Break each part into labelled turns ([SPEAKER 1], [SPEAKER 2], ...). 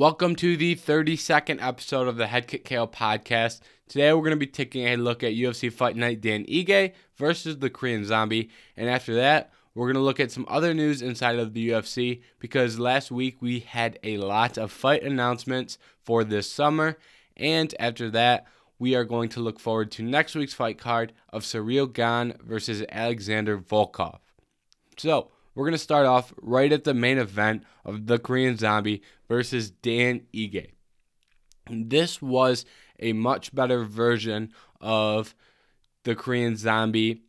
[SPEAKER 1] Welcome to the 32nd episode of the Head Kick KO podcast. Today we're going to be taking a look at UFC Fight Night Dan Ige versus the Korean Zombie. And after that, we're going to look at some other news inside of the UFC because last week we had a lot of fight announcements for this summer. And after that, we are going to look forward to next week's fight card of Ciryl Gane versus Alexander Volkov. So, we're going to start off right at the main event of the Korean Zombie versus Dan Ige. This was a much better version of the Korean Zombie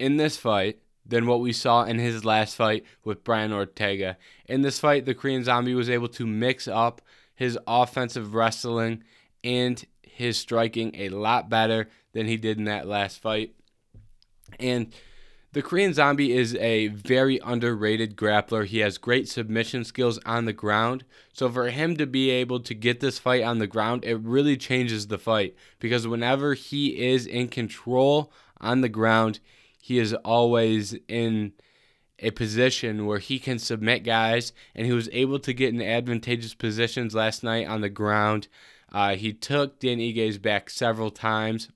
[SPEAKER 1] in this fight than what we saw in his last fight with Brian Ortega. In this fight, the Korean Zombie was able to mix up his offensive wrestling and his striking a lot better than he did in that last fight. And the Korean Zombie is a very underrated grappler. He has great submission skills on the ground. So for him to be able to get this fight on the ground, it really changes the fight because whenever he is in control on the ground, he is always in a position where he can submit guys, and he was able to get in advantageous positions last night on the ground. Uh, he took Dan Ige's back several times.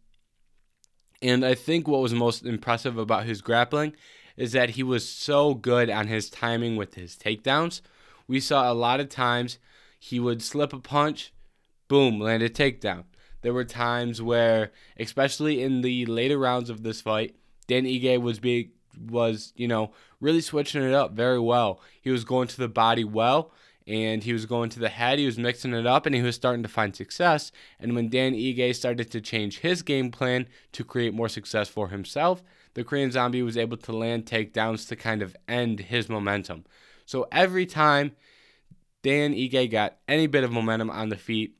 [SPEAKER 1] And I think what was most impressive about his grappling is that he was so good on his timing with his takedowns. We saw a lot of times he would slip a punch, boom, land a takedown. There were times where, especially in the later rounds of this fight, Dan Ige was being was you know really switching it up very well. He was going to the body well, and he was going to the head. He was mixing it up, and he was starting to find success. And when Dan Ige started to change his game plan to create more success for himself, the Korean Zombie was able to land takedowns to kind of end his momentum. So every time Dan Ige got any bit of momentum on the feet,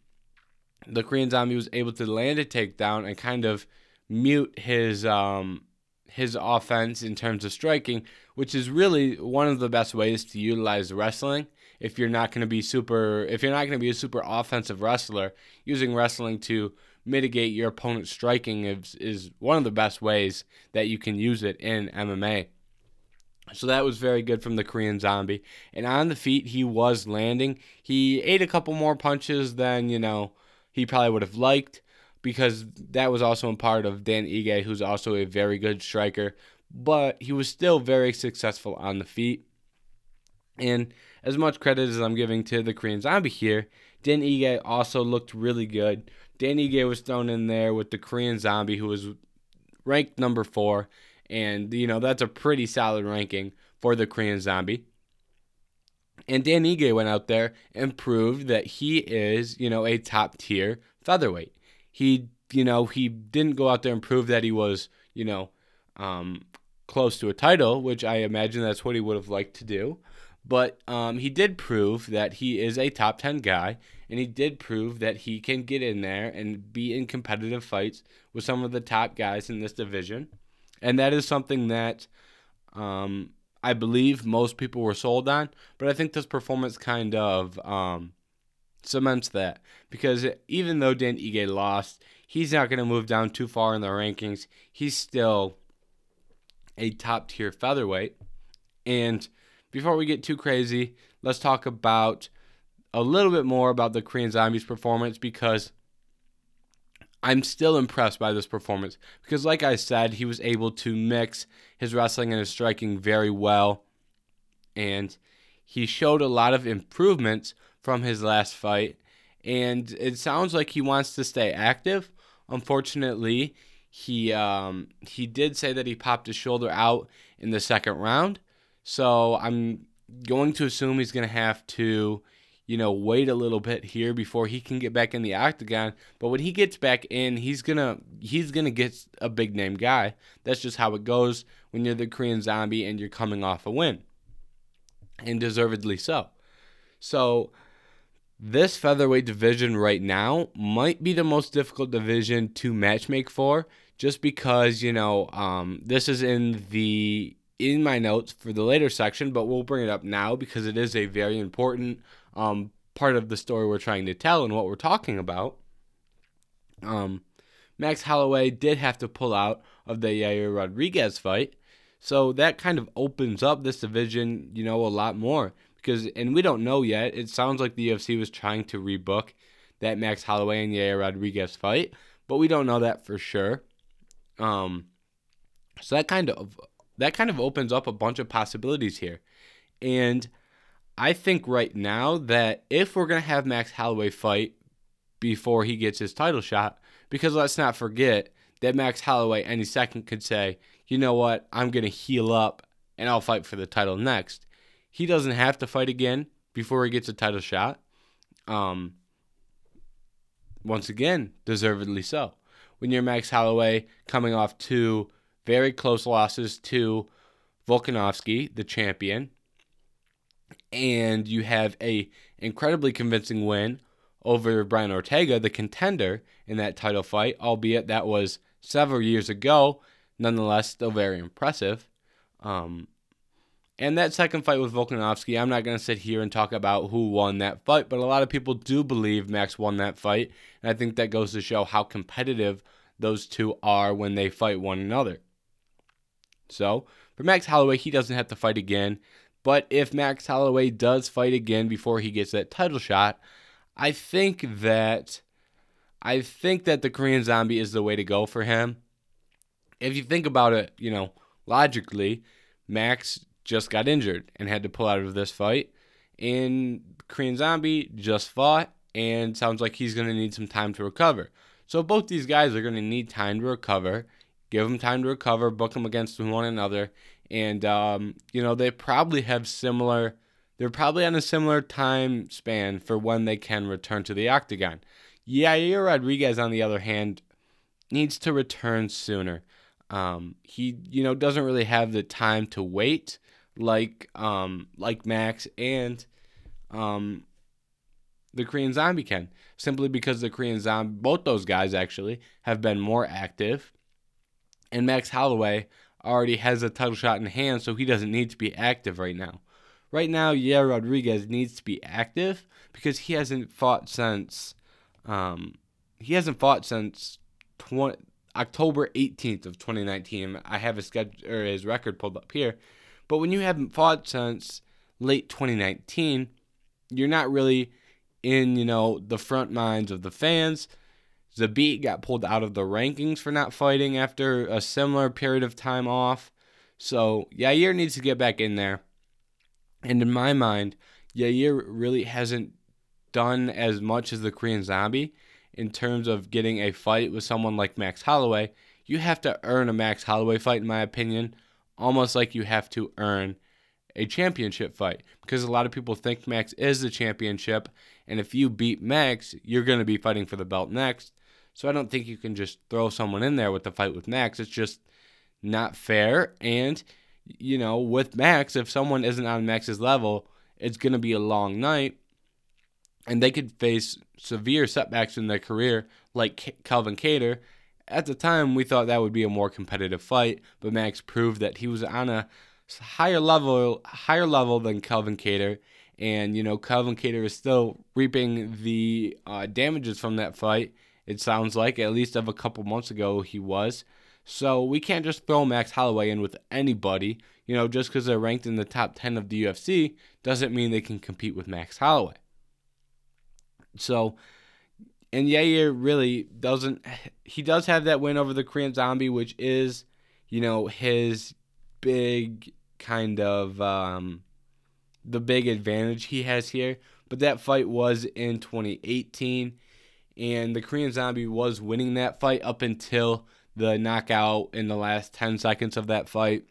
[SPEAKER 1] the Korean Zombie was able to land a takedown and kind of mute his um, his offense in terms of striking, which is really one of the best ways to utilize wrestling if you're not going to be super if you're not going to be a super offensive wrestler, using wrestling to mitigate your opponent's striking is, is one of the best ways that you can use it in MMA. So that was very good from the Korean Zombie. And on the feet, he was landing. He ate a couple more punches than, you know, he probably would have liked because that was also a part of Dan Ige, who's also a very good striker. But he was still very successful on the feet. And as much credit as I'm giving to the Korean Zombie here, Dan Ige also looked really good. Dan Ige was thrown in there with the Korean Zombie, who was ranked number four, and you know that's a pretty solid ranking for the Korean Zombie. And Dan Ige went out there and proved that he is, you know, a top tier featherweight. He, you know, he didn't go out there and prove that he was, you know, um, close to a title, which I imagine that's what he would have liked to do. But um, he did prove that he is a top 10 guy, and he did prove that he can get in there and be in competitive fights with some of the top guys in this division. And that is something that um, I believe most people were sold on. But I think this performance kind of um, cements that. Because even though Dan Ige lost, he's not going to move down too far in the rankings. He's still a top tier featherweight. And before we get too crazy, let's talk about a little bit more about the Korean Zombies performance because I'm still impressed by this performance because, like I said, he was able to mix his wrestling and his striking very well, and he showed a lot of improvements from his last fight. And it sounds like he wants to stay active. Unfortunately, he um, he did say that he popped his shoulder out in the second round, so I'm going to assume he's going to have to, you know, wait a little bit here before he can get back in the octagon. But when he gets back in, he's gonna he's gonna get a big name guy. That's just how it goes when you're the Korean Zombie and you're coming off a win, and deservedly so. So this featherweight division right now might be the most difficult division to matchmake for, just because you know um, this is in the in my notes for the later section, but we'll bring it up now because it is a very important um, part of the story we're trying to tell and what we're talking about. Um, Max Holloway did have to pull out of the Yair Rodriguez fight, so that kind of opens up this division, you know, a lot more because and we don't know yet. It sounds like the UFC was trying to rebook that Max Holloway and Yair Rodriguez fight, but we don't know that for sure. Um, so that kind of that kind of opens up a bunch of possibilities here, and I think right now that if we're gonna have Max Holloway fight before he gets his title shot, because let's not forget that Max Holloway any second could say, you know what, I'm gonna heal up and I'll fight for the title next. He doesn't have to fight again before he gets a title shot. Um, once again, deservedly so. When you're Max Holloway coming off two very close losses to Volkanovski, the champion, and you have a incredibly convincing win over Brian Ortega, the contender in that title fight, albeit that was several years ago. Nonetheless, still very impressive. Um, and that second fight with Volkanovski, I'm not going to sit here and talk about who won that fight, but a lot of people do believe Max won that fight. And I think that goes to show how competitive those two are when they fight one another. So, for Max Holloway, he doesn't have to fight again. But if Max Holloway does fight again before he gets that title shot, I think that I think that the Korean Zombie is the way to go for him. If you think about it, you know, logically, Max just got injured and had to pull out of this fight. And Korean Zombie just fought and sounds like he's going to need some time to recover. So both these guys are going to need time to recover. Give them time to recover, book them against one another, and um, you know they probably have similar. They're probably on a similar time span for when they can return to the octagon. Yair Rodriguez, on the other hand, needs to return sooner. Um, he, you know, doesn't really have the time to wait like um, like Max and um, the Korean Zombie can. Simply because the Korean Zombie, both those guys actually, have been more active. And Max Holloway already has a title shot in hand, so he doesn't need to be active right now. Right now, Yair, Rodriguez needs to be active because he hasn't fought since um, he hasn't fought since 20, October 18th of 2019. I have his schedule or his record pulled up here. But when you haven't fought since late 2019, you're not really in, you know, the front minds of the fans. Zabit got pulled out of the rankings for not fighting after a similar period of time off. So Yair needs to get back in there. And in my mind, Yair really hasn't done as much as the Korean Zombie in terms of getting a fight with someone like Max Holloway. You have to earn a Max Holloway fight, in my opinion, almost like you have to earn a championship fight because a lot of people think Max is the championship, and if you beat Max, you're going to be fighting for the belt next. So I don't think you can just throw someone in there with the fight with Max. It's just not fair. And, you know, with Max, if someone isn't on Max's level, it's going to be a long night. And they could face severe setbacks in their career, like Calvin Kattar, at the time, we thought that would be a more competitive fight, but Max proved that he was on a higher level, higher level than Calvin Kattar, and you know Calvin Kattar is still reaping the uh, damages from that fight. It sounds like at least of a couple months ago he was. So we can't just throw Max Holloway in with anybody. You know, just because they're ranked in the top 10 of the UFC doesn't mean they can compete with Max Holloway. So and Yair really doesn't. He does have that win over the Korean Zombie, which is, you know, his big kind of um, the big advantage he has here. But that fight was in 2018, and the Korean Zombie was winning that fight up until the knockout in the last 10 seconds of that fight.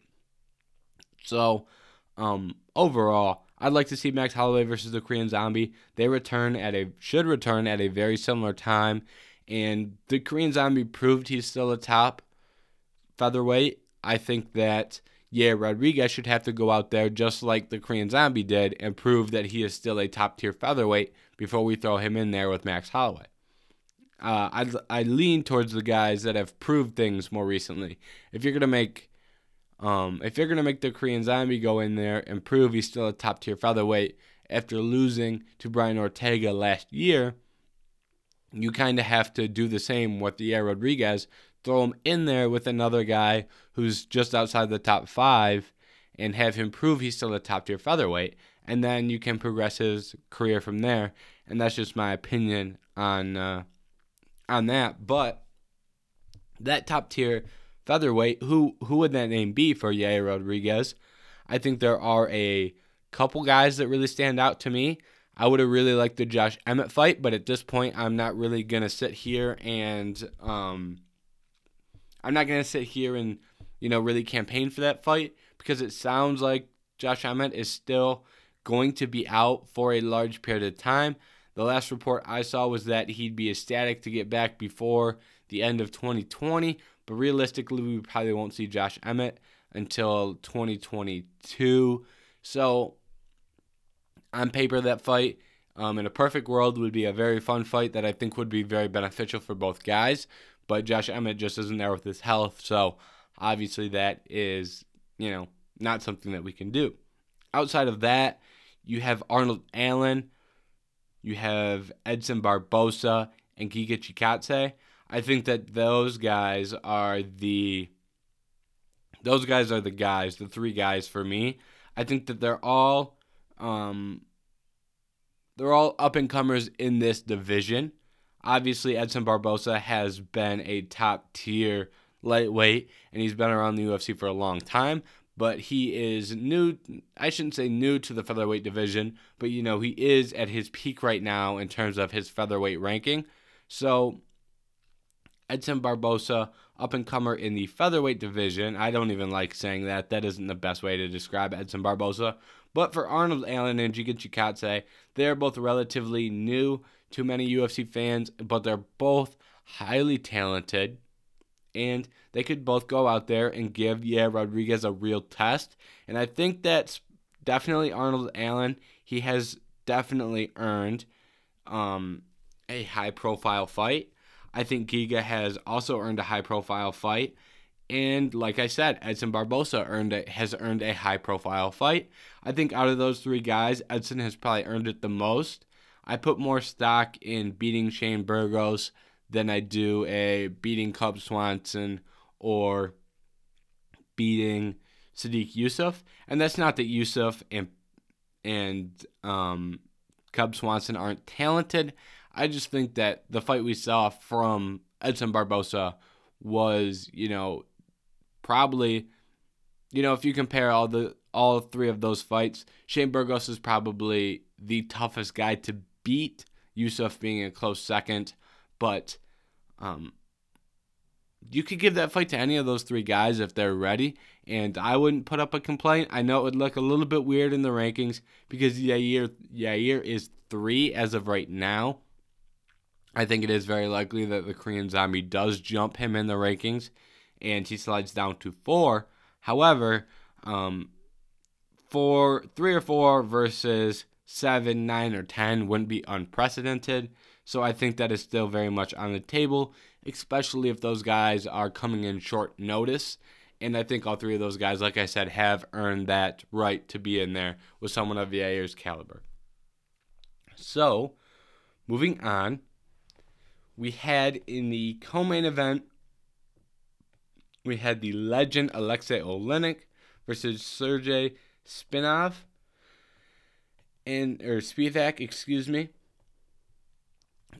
[SPEAKER 1] So, um, overall, I'd like to see Max Holloway versus the Korean Zombie. They return at a should return at a very similar time, and the Korean Zombie proved he's still a top featherweight. I think that Yair, Rodriguez should have to go out there just like the Korean Zombie did and prove that he is still a top tier featherweight before we throw him in there with Max Holloway. Uh, I I lean towards the guys that have proved things more recently. If you're gonna make um, if you're going to make the Korean Zombie go in there and prove he's still a top tier featherweight after losing to Brian Ortega last year, you kind of have to do the same with the Rodriguez. Throw him in there with another guy who's just outside the top five and have him prove he's still a top tier featherweight. and then you can progress his career from there. And that's just my opinion on uh, on that. But that top tier featherweight, who who would that name be for Yair Rodriguez? I think there are a couple guys that really stand out to me. I would have really liked the Josh Emmett fight, but at this point, I'm not really gonna sit here and um, I'm not gonna sit here and you know really campaign for that fight because it sounds like Josh Emmett is still going to be out for a large period of time. The last report I saw was that he'd be ecstatic to get back before the end of 2020, but realistically, we probably won't see Josh Emmett until 2022. So, on paper, that fight um, in a perfect world would be a very fun fight that I think would be very beneficial for both guys. But Josh Emmett just isn't there with his health, so obviously that is you know not something that we can do. Outside of that, you have Arnold Allen, you have Edson Barbosa, and Giga Chikadze. I think that those guys are the those guys are the guys, the three guys for me. I think that they're all um, they're all up and comers in this division. Obviously, Edson Barbosa has been a top tier lightweight and he's been around the UFC for a long time, but he is new. I shouldn't say new to the featherweight division, but you know, he is at his peak right now in terms of his featherweight ranking. So Edson Barbosa, up and comer in the featherweight division. I don't even like saying that. That isn't the best way to describe Edson Barbosa. But for Arnold Allen and Giga Chikadze, they're both relatively new to many UFC fans, but they're both highly talented. And they could both go out there and give Yair Rodriguez a real test. And I think that's definitely Arnold Allen. He has definitely earned um, a high profile fight. I think Giga has also earned a high profile fight. And like I said, Edson Barbosa earned a, has earned a high profile fight. I think out of those three guys, Edson has probably earned it the most. I put more stock in beating Shane Burgos than I do a beating Cub Swanson or beating Sodiq Yusuff. And that's not that Yusuff and and um, Cub Swanson aren't talented. I just think that the fight we saw from Edson Barbosa was, you know, probably, you know, if you compare all the all three of those fights, Shane Burgos is probably the toughest guy to beat. Yusuff being a close second, but um, you could give that fight to any of those three guys if they're ready, and I wouldn't put up a complaint. I know it would look a little bit weird in the rankings because Yair Yair is three as of right now, I think it is very likely that the Korean Zombie does jump him in the rankings and he slides down to four. However, um, four, three or four versus seven, nine, or ten wouldn't be unprecedented. So I think that is still very much on the table, especially if those guys are coming in short notice. And I think all three of those guys, like I said, have earned that right to be in there with someone of Yair's caliber. So, moving on, we had in the co-main event, we had the legend Alexei Oleinik versus Sergey Spinov and or Spivak, excuse me.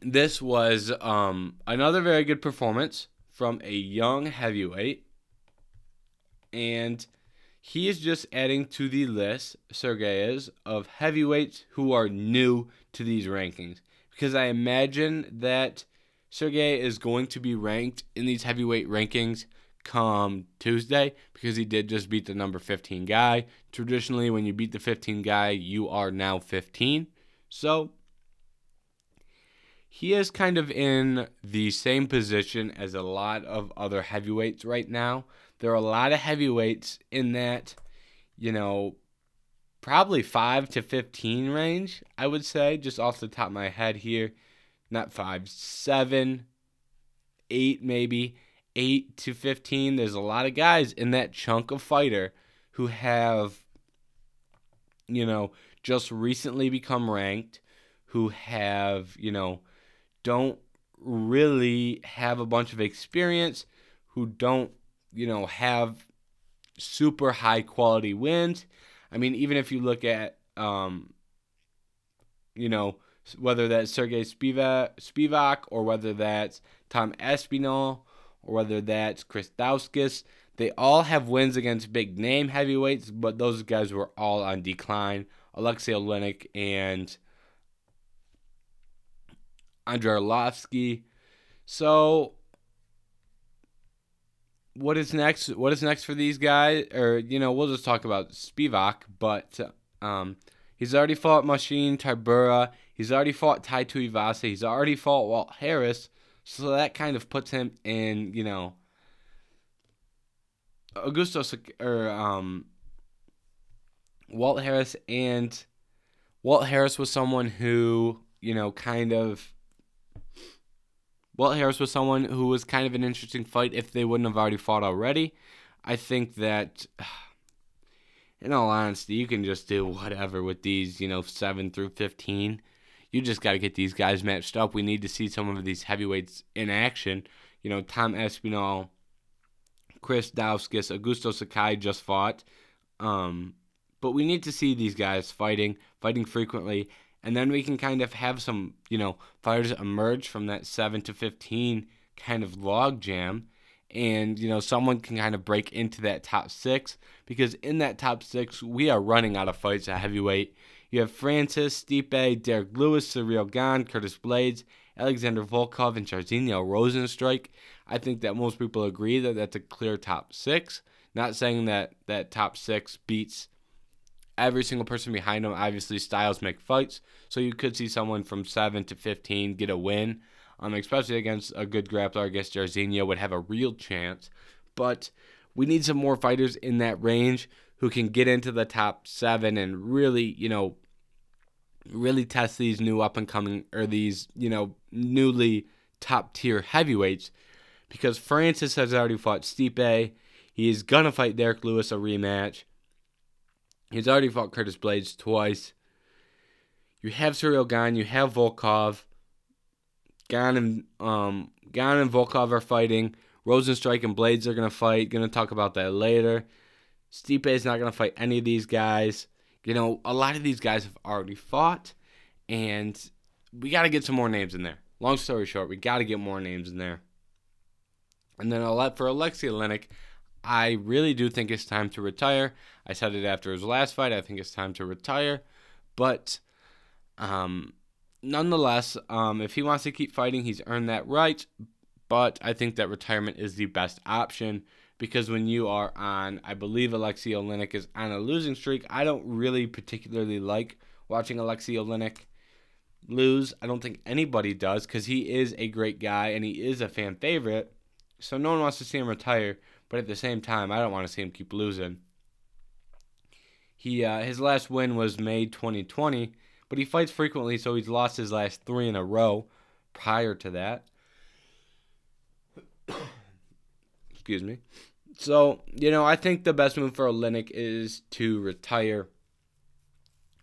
[SPEAKER 1] This was um, another very good performance from a young heavyweight, and he is just adding to the list, Sergey is, of heavyweights who are new to these rankings. Because I imagine that Sergey is going to be ranked in these heavyweight rankings come Tuesday because he did just beat the number 15 guy. Traditionally, when you beat the 15 guy, you are now 15. So he is kind of in the same position as a lot of other heavyweights right now. There are a lot of heavyweights in that, you know, probably 5 to 15 range, I would say, just off the top of my head here not five, seven, eight, maybe eight to 15. There's a lot of guys in that chunk of fighter who have, you know, just recently become ranked, who have, you know, don't really have a bunch of experience, who don't, you know, have super high quality wins. I mean, even if you look at um, you know, whether that's Sergey Spivak, or whether that's Tom Aspinall or whether that's Chris Daukaus. They all have wins against big name heavyweights, but those guys were all on decline. Alexei Oleinik and Andrei Arlovsky. So what is next? What is next for these guys? Or you know, we'll just talk about Spivak, but um, he's already fought Marcin Tybura. He's already fought Tai Tuivasa. He's already fought Walt Harris. So that kind of puts him in, you know, Augusto or um, Walt Harris and Walt Harris was someone who, you know, kind of Walt Harris was someone who was kind of an interesting fight if they wouldn't have already fought already. I think that, in all honesty, you can just do whatever with these, you know, 7 through 15. You just got to get these guys matched up. We need to see some of these heavyweights in action. You know, Tom Aspinall, Chris Daukaus, Augusto Sakai just fought. Um, but we need to see these guys fighting, fighting frequently, and then we can kind of have some, you know, fighters emerge from that 7 to 15 kind of log jam and you know someone can kind of break into that top 6 because in that top 6 we are running out of fights at heavyweight. You have Francis, Stipe, Derek Lewis, Ciryl Gane, Curtis Blaydes, Alexander Volkov, and Jairzinho Rozenstruik. I think that most people agree that that's a clear top 6. Not saying that that top 6 beats every single person behind them. Obviously, styles make fights, so you could see someone from seven to fifteen get a win. Um, especially against a good grappler, I guess Jairzinho would have a real chance. But we need some more fighters in that range who can get into the top seven and really, you know, really test these new up and coming or these, you know, newly top tier heavyweights. Because Francis has already fought Stipe. He is gonna fight Derek Lewis a rematch. He's already fought Curtis Blaydes twice. You have Ciryl Gane, you have Volkov. Gane and um Gane and Volkov are fighting. Rozenstruik and Blaydes are gonna fight. Gonna talk about that later. Stipe is not gonna fight any of these guys. You know, a lot of these guys have already fought, and we got to get some more names in there. Long story short, we got to get more names in there. And then for Alexei Oleinik, I really do think it's time to retire. I said it after his last fight. I think it's time to retire. But um, nonetheless, um, if he wants to keep fighting, he's earned that right. But I think that retirement is the best option because when you are on, I believe Alexei Oleinik is on a losing streak. I don't really particularly like watching Alexei Oleinik lose. I don't think anybody does because he is a great guy and he is a fan favorite. So no one wants to see him retire. But at the same time, I don't want to see him keep losing. He uh, his last win was May 2020, but he fights frequently, so he's lost his last three in a row. Prior to that, excuse me. So you know, I think the best move for Oleinik is to retire,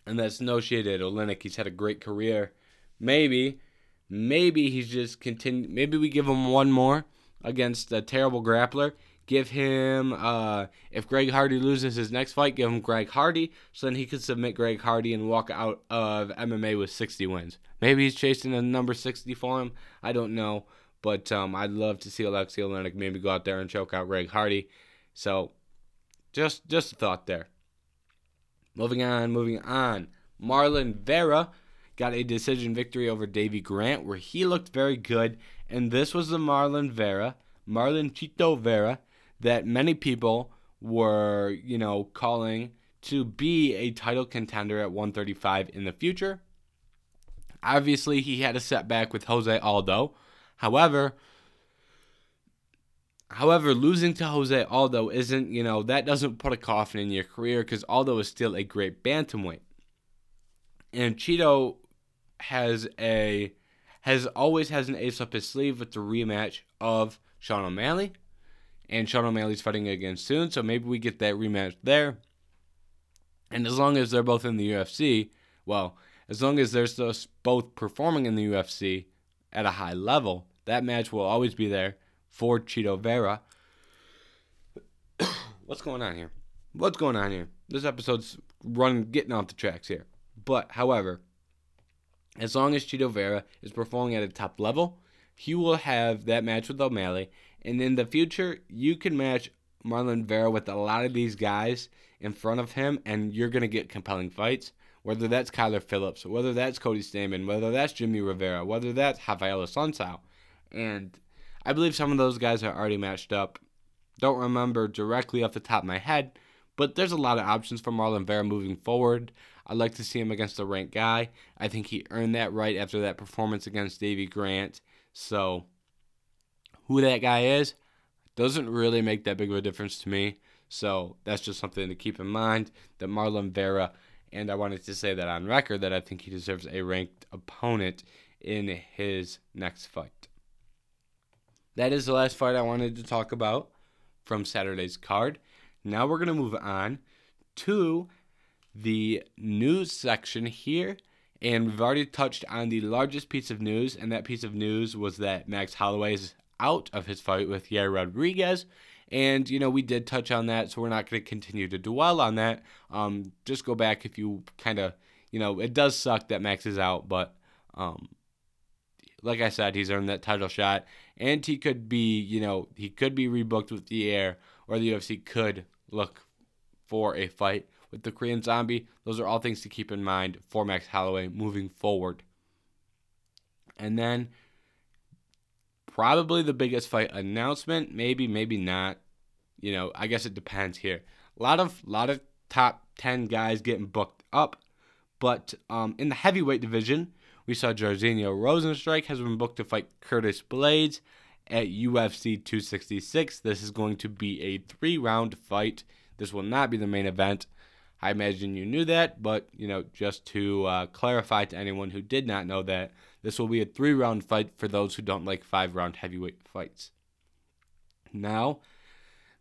[SPEAKER 1] and that's no shade at Oleinik. He's had a great career. Maybe, maybe he's just continue. Maybe we give him one more against a terrible grappler Give him, uh, if Greg Hardy loses his next fight, give him Greg Hardy, so then he could submit Greg Hardy and walk out of MMA with 60 wins. Maybe he's chasing a number 60 for him. I don't know, but um, I'd love to see Alexei Oleinik maybe go out there and choke out Greg Hardy. So, just just a thought there. Moving on, moving on. Marlon Vera got a decision victory over Davey Grant, where he looked very good, and this was the Marlon Vera, Marlon Chito Vera that many people were, you know, calling to be a title contender at 135 in the future. Obviously, he had a setback with Jose Aldo. However, however, losing to Jose Aldo isn't, you know, that doesn't put a coffin in your career because Aldo is still a great bantamweight. And Chito has a has always has an ace up his sleeve with the rematch of Sean O'Malley and Sean O'Malley's fighting again soon, so maybe we get that rematch there. And as long as they're both in the UFC, well, as long as they're both performing in the UFC at a high level, that match will always be there for Chito Vera. What's going on here? What's going on here? This episode's run getting off the tracks here. But however, as long as Chito Vera is performing at a top level, he will have that match with O'Malley. And in the future, you can match Marlon Vera with a lot of these guys in front of him, and you're going to get compelling fights. Whether that's Kyler Phillips, whether that's Cody Stamann, whether that's Jimmy Rivera, whether that's Rafael Assunção. And I believe some of those guys are already matched up. Don't remember directly off the top of my head, but there's a lot of options for Marlon Vera moving forward. I'd like to see him against a ranked guy. I think he earned that right after that performance against Davey Grant. So, who that guy is doesn't really make that big of a difference to me. So, that's just something to keep in mind that Marlon Vera, and I wanted to say that on record that I think he deserves a ranked opponent in his next fight. That is the last fight I wanted to talk about from Saturday's card. Now we're going to move on to the news section here. And we've already touched on the largest piece of news, and that piece of news was that Max Holloway is out of his fight with Yair Rodriguez. And, you know, we did touch on that, so we're not going to continue to dwell on that. Um, just go back if you kind of, you know, it does suck that Max is out, but um, like I said, he's earned that title shot, and he could be, you know, he could be rebooked with the air, or the UFC could look for a fight with the Korean Zombie. Those are all things to keep in mind for Max Holloway moving forward. And then probably the biggest fight announcement, maybe, maybe not. You know, I guess it depends here. A lot of lot of top 10 guys getting booked up, but um, in the heavyweight division, we saw Jairzinho Rozenstruik has been booked to fight Curtis Blaydes at UFC 266. This is going to be a three round fight. This will not be the main event. I imagine you knew that, but you know, just to uh, clarify to anyone who did not know that, this will be a three round fight for those who don't like five round heavyweight fights. Now,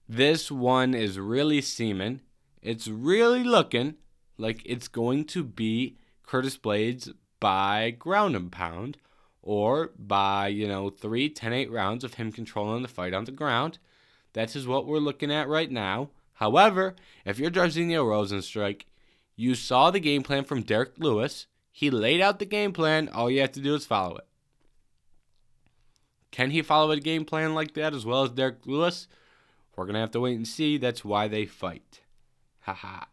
[SPEAKER 1] this one is really seeming. It's really looking like it's going to be Curtis Blaydes by ground and pound or by, you know, three 10 8 rounds of him controlling the fight on the ground. That is what we're looking at right now. However, if you're Jairzinho Rozenstruik, you saw the game plan from Derek Lewis. He laid out the game plan. All you have to do is follow it. Can he follow a game plan like that as well as Derek Lewis? We're going to have to wait and see. That's why they fight. Haha.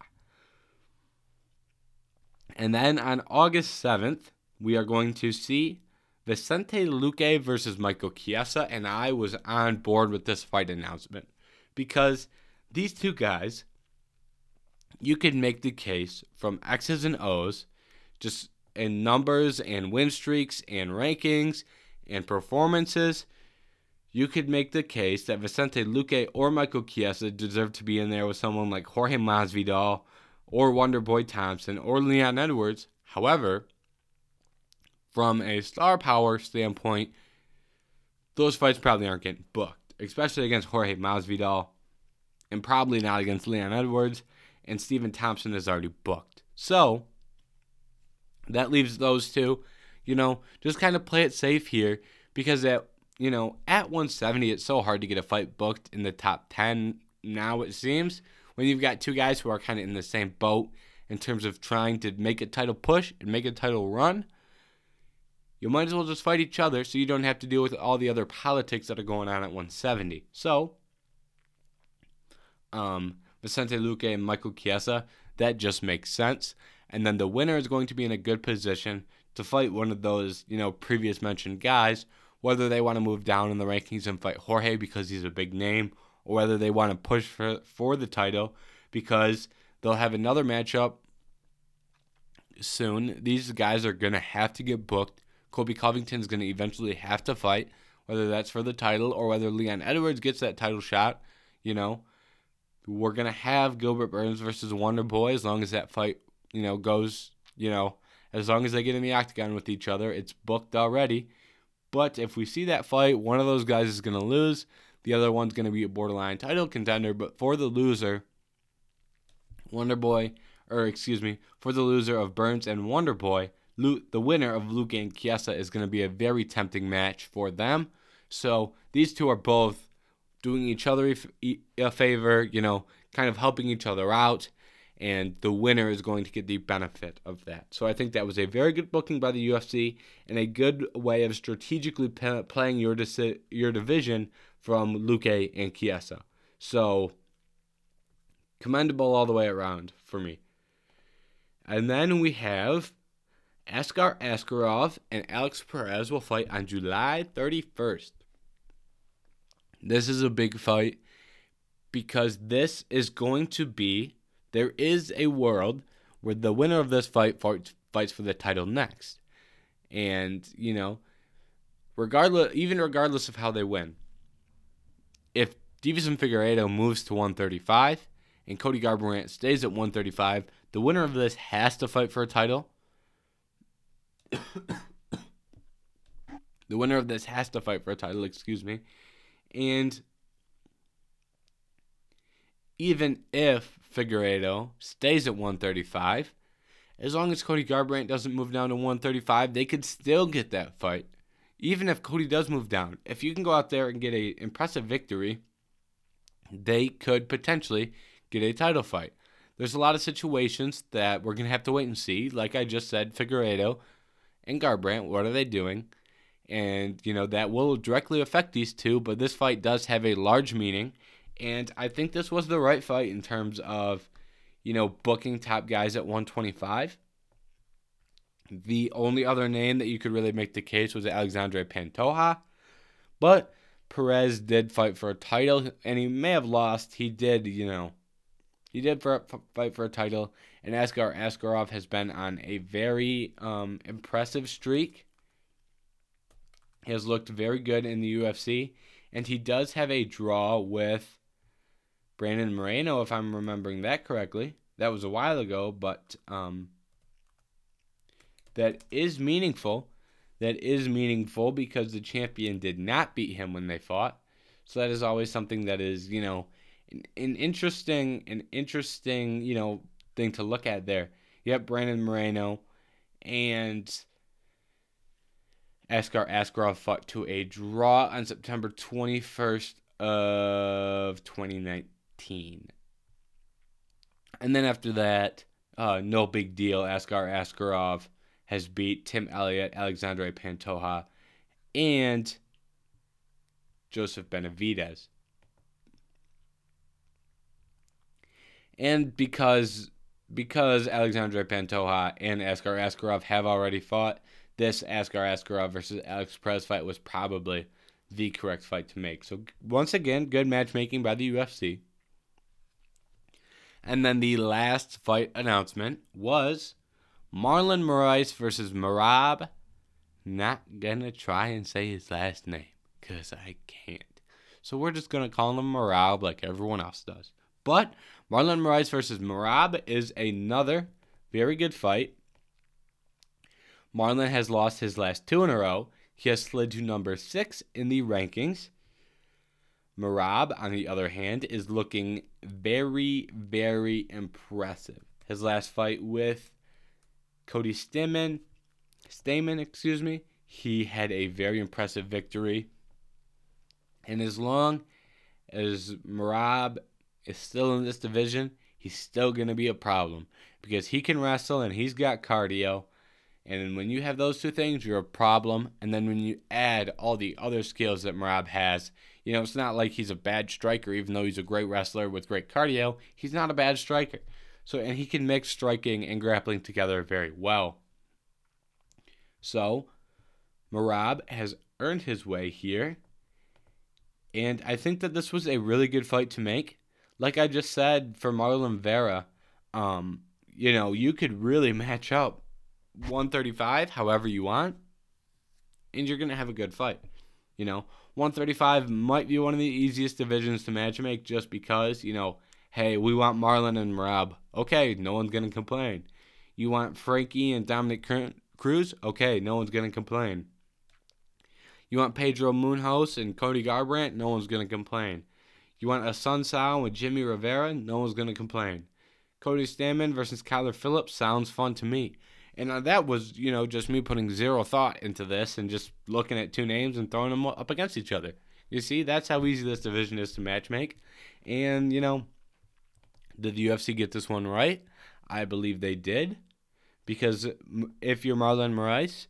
[SPEAKER 1] and then on August 7th, we are going to see Vicente Luque versus Michael Chiesa. And I was on board with this fight announcement because these two guys, you could make the case from X's and O's, just in numbers and win streaks and rankings and performances. You could make the case that Vicente Luque or Michael Chiesa deserve to be in there with someone like Jorge Masvidal or Wonderboy Thompson or Leon Edwards. However, from a star power standpoint, those fights probably aren't getting booked, especially against Jorge Masvidal and probably not against Leon Edwards, and Stephen Thompson is already booked. So that leaves those two. You know, just kind of play it safe here because at you know at 170 it's so hard to get a fight booked in the top 10 now it seems when you've got two guys who are kind of in the same boat in terms of trying to make a title push and make a title run. You might as well just fight each other so you don't have to deal with all the other politics that are going on at 170. So, um, Vicente Luque and Michael Chiesa, that just makes sense. And then the winner is going to be in a good position to fight one of those, you know, previous mentioned guys, whether they want to move down in the rankings and fight Jorge because he's a big name, or whether they want to push for, for the title because they'll have another matchup soon. These guys are going to have to get booked. Colby Covington's going to eventually have to fight, whether that's for the title or whether Leon Edwards gets that title shot, you know we're gonna have Gilbert Burns versus Wonder Boy as long as that fight, you know, goes, you know, as long as they get in the octagon with each other. It's booked already. But if we see that fight, one of those guys is gonna lose. The other one's gonna be a borderline title contender. But for the loser, Wonder Boy, or excuse me, for the loser of Burns and Wonder Boy, the winner of Luque and Chiesa is going to be a very tempting match for them. So these two are both doing each other a favor, you know, kind of helping each other out. And the winner is going to get the benefit of that. So I think that was a very good booking by the UFC and a good way of strategically p- playing your disi- your division from Luque and Chiesa. So commendable all the way around for me. And then we have Askar Askarov and Alex Perez will fight on July 31st. This is a big fight because this is going to be there is a world where the winner of this fight fights, for the title next. And, you know, regardless even regardless of how they win. If Deiveson Figueiredo moves to 135 and Cody Garbrandt stays at 135, the winner of this has to fight for a title. the winner of this has to fight for a title, excuse me. And even if Figueiredo stays at 135, as long as Cody Garbrandt doesn't move down to 135, they could still get that fight. Even if Cody does move down, if you can go out there and get an impressive victory, they could potentially get a title fight. There's a lot of situations that we're going to have to wait and see. Like I just said, Figueiredo and Garbrandt, what are they doing? And, you know, that will directly affect these two, but this fight does have a large meaning. And I think this was the right fight in terms of, you know, booking top guys at 125. The only other name that you could really make the case was Alexandre Pantoja. But Perez did fight for a title, and he may have lost. He did, you know, he did for, fight for a title. And Askar Askarov has been on a very um, impressive streak he has looked very good in the UFC, and he does have a draw with Brandon Moreno, if I'm remembering that correctly. That was a while ago, but um, that is meaningful. That is meaningful because the champion did not beat him when they fought. So that is always something that is, you know, an, an interesting, an interesting, you know, thing to look at there. Yep, Brandon Moreno, and Askar Askarov fought to a draw on September 21st of 2019. And then after that, uh, no big deal. Askar Askarov has beat Tim Elliott, Alexandre Pantoja, and Joseph Benavidez. And because because Alexandre Pantoja and Askar Askarov have already fought, this Askar Askarov versus Alex Perez fight was probably the correct fight to make. So once again, good matchmaking by the UFC. And then the last fight announcement was Marlon Moraes versus Merab. Not gonna try and say his last name because I can't. So we're just gonna call him Merab like everyone else does. But Marlon Moraes versus Merab is another very good fight. Marlon has lost his last two in a row. He has slid to number six in the rankings. Merab, on the other hand, is looking very, very impressive. His last fight with Cody Stamann, Stamann, excuse me, he had a very impressive victory. And as long as Merab is still in this division, he's still going to be a problem because he can wrestle and he's got cardio. And when you have those two things, you're a problem. And then when you add all the other skills that Merab has, you know, it's not like he's a bad striker, even though he's a great wrestler with great cardio. He's not a bad striker. So, and he can mix striking and grappling together very well. So, Merab has earned his way here. And I think that this was a really good fight to make. Like I just said for Marlon Vera, um, you know, you could really match up 135 however you want, and you're going to have a good fight. You know, 135 might be one of the easiest divisions to match make just because, you know, hey, we want Marlon and Merab. Okay, no one's going to complain. You want Frankie and Dominick Cruz? Okay, no one's going to complain. You want Pedro Munhoz and Cody Garbrandt? No one's going to complain. You want Assunção with Jimmy Rivera? No one's going to complain. Cody Stamann versus Kyler Phillips sounds fun to me. And uh, that was, you know, just me putting zero thought into this and just looking at two names and throwing them up against each other. You see, that's how easy this division is to match make. And, you know, did the UFC get this one right? I believe they did. Because if you're Marlon Moraes,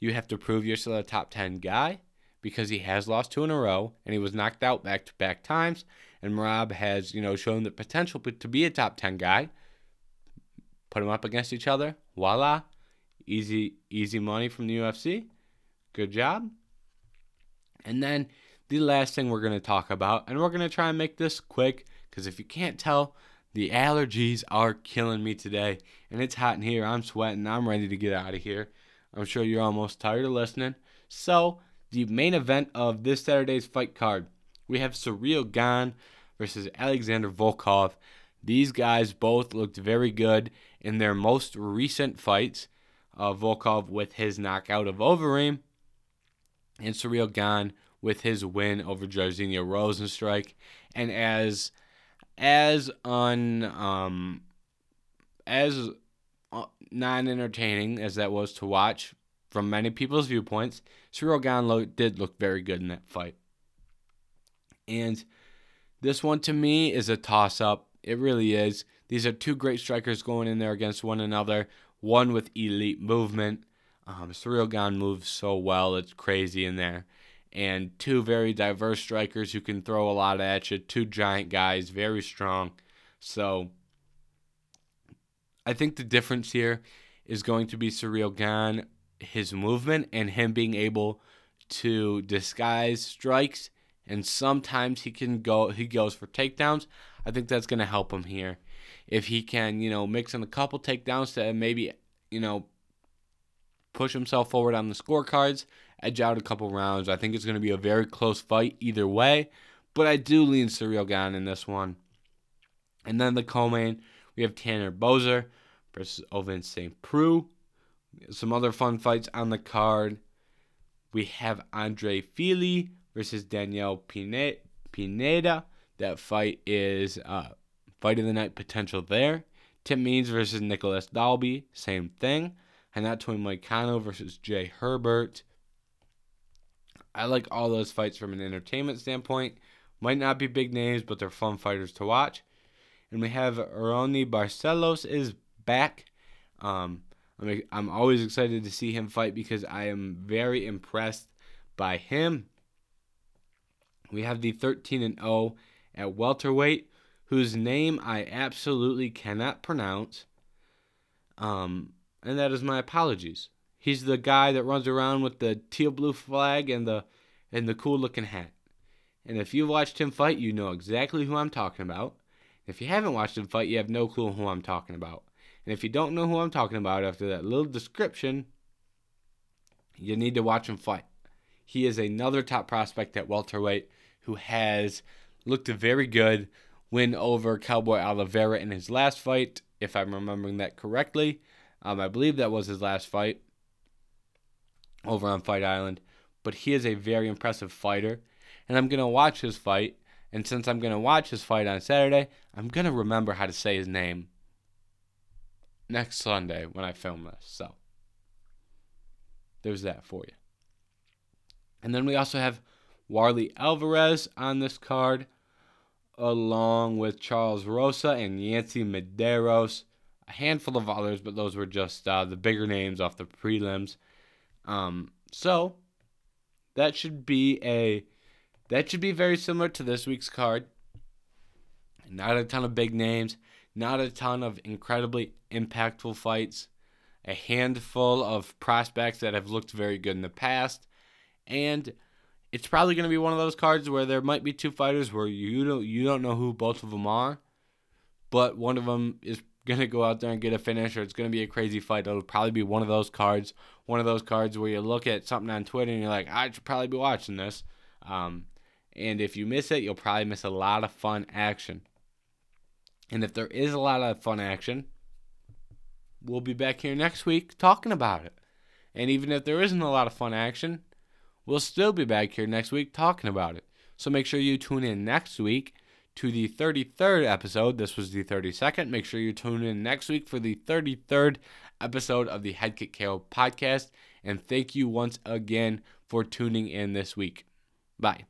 [SPEAKER 1] you have to prove you're still a top 10 guy because he has lost two in a row and he was knocked out back to back times. And Merab has, you know, shown the potential to be a top 10 guy. Put them up against each other. Voila. Easy, easy money from the UFC. Good job. And then the last thing we're going to talk about, and we're going to try and make this quick because if you can't tell, the allergies are killing me today. And it's hot in here. I'm sweating. I'm ready to get out of here. I'm sure you're almost tired of listening. So, the main event of this Saturday's fight card, we have Ciryl Gane versus Alexander Volkov. These guys both looked very good in their most recent fights. Uh, Volkov with his knockout of Overeem, and Ciryl Gane with his win over Jairzinho Rozenstruik. And as as un um as uh, non entertaining as that was to watch from many people's viewpoints, Ciryl Gane lo- did look very good in that fight. And this one to me is a toss up. It really is. These are two great strikers going in there against one another, one with elite movement. Um, Ciryl moves so well, it's crazy in there. And two very diverse strikers who can throw a lot at you, two giant guys, very strong. So I think the difference here is going to be Ciryl Gane, his movement, and him being able to disguise strikes. And sometimes he can go he goes for takedowns. I think that's gonna help him here. If he can, you know, mix in a couple takedowns to maybe, you know, push himself forward on the scorecards, edge out a couple rounds. I think it's gonna be a very close fight either way. But I do lean Ciryl Gane in this one. And then the co-main, we have Tanner Boser versus Ovince St. Preux. Some other fun fights on the card. We have Andre Fili versus Daniel Pineda. That fight is uh, fight of the night potential there. Tim Means versus Nicolas Dalby, same thing. Renato Moicano versus Jai Herbert. I like all those fights from an entertainment standpoint. Might not be big names, but they're fun fighters to watch. And we have Raoni Barcelos is back. Um, I'm always excited to see him fight because I am very impressed by him. We have the 13 and 0 at welterweight, whose name I absolutely cannot pronounce. Um, and that is my apologies. He's the guy that runs around with the teal blue flag and the and the cool looking hat. And if you've watched him fight, you know exactly who I'm talking about. If you haven't watched him fight, you have no clue who I'm talking about. And if you don't know who I'm talking about after that little description, you need to watch him fight. He is another top prospect at welterweight who has looked very good. Win over Cowboy Oliveira in his last fight, if I'm remembering that correctly. Um, I believe that was his last fight over on Fight Island. But he is a very impressive fighter, and I'm gonna watch his fight. And since I'm gonna watch his fight on Saturday, I'm gonna remember how to say his name next Sunday when I film this. So there's that for you. And then we also have Warley Alvarez on this card, along with Charles Rosa and Yancy Medeiros. A handful of others, but those were just uh, the bigger names off the prelims. Um, so that should be a that should be very similar to this week's card. Not a ton of big names, not a ton of incredibly impactful fights, a handful of prospects that have looked very good in the past, and it's probably going to be one of those cards where there might be two fighters where you don't you don't know who both of them are, but one of them is going to go out there and get a finish, or it's going to be a crazy fight. It'll probably be one of those cards, one of those cards where you look at something on Twitter and you're like, I should probably be watching this. Um, and if you miss it, you'll probably miss a lot of fun action. And if there is a lot of fun action, we'll be back here next week talking about it. And even if there isn't a lot of fun action, we'll still be back here next week talking about it. So make sure you tune in next week to the 33rd episode. This was the 32nd. Make sure you tune in next week for the 33rd episode of the Head Kick KO podcast. And thank you once again for tuning in this week. Bye.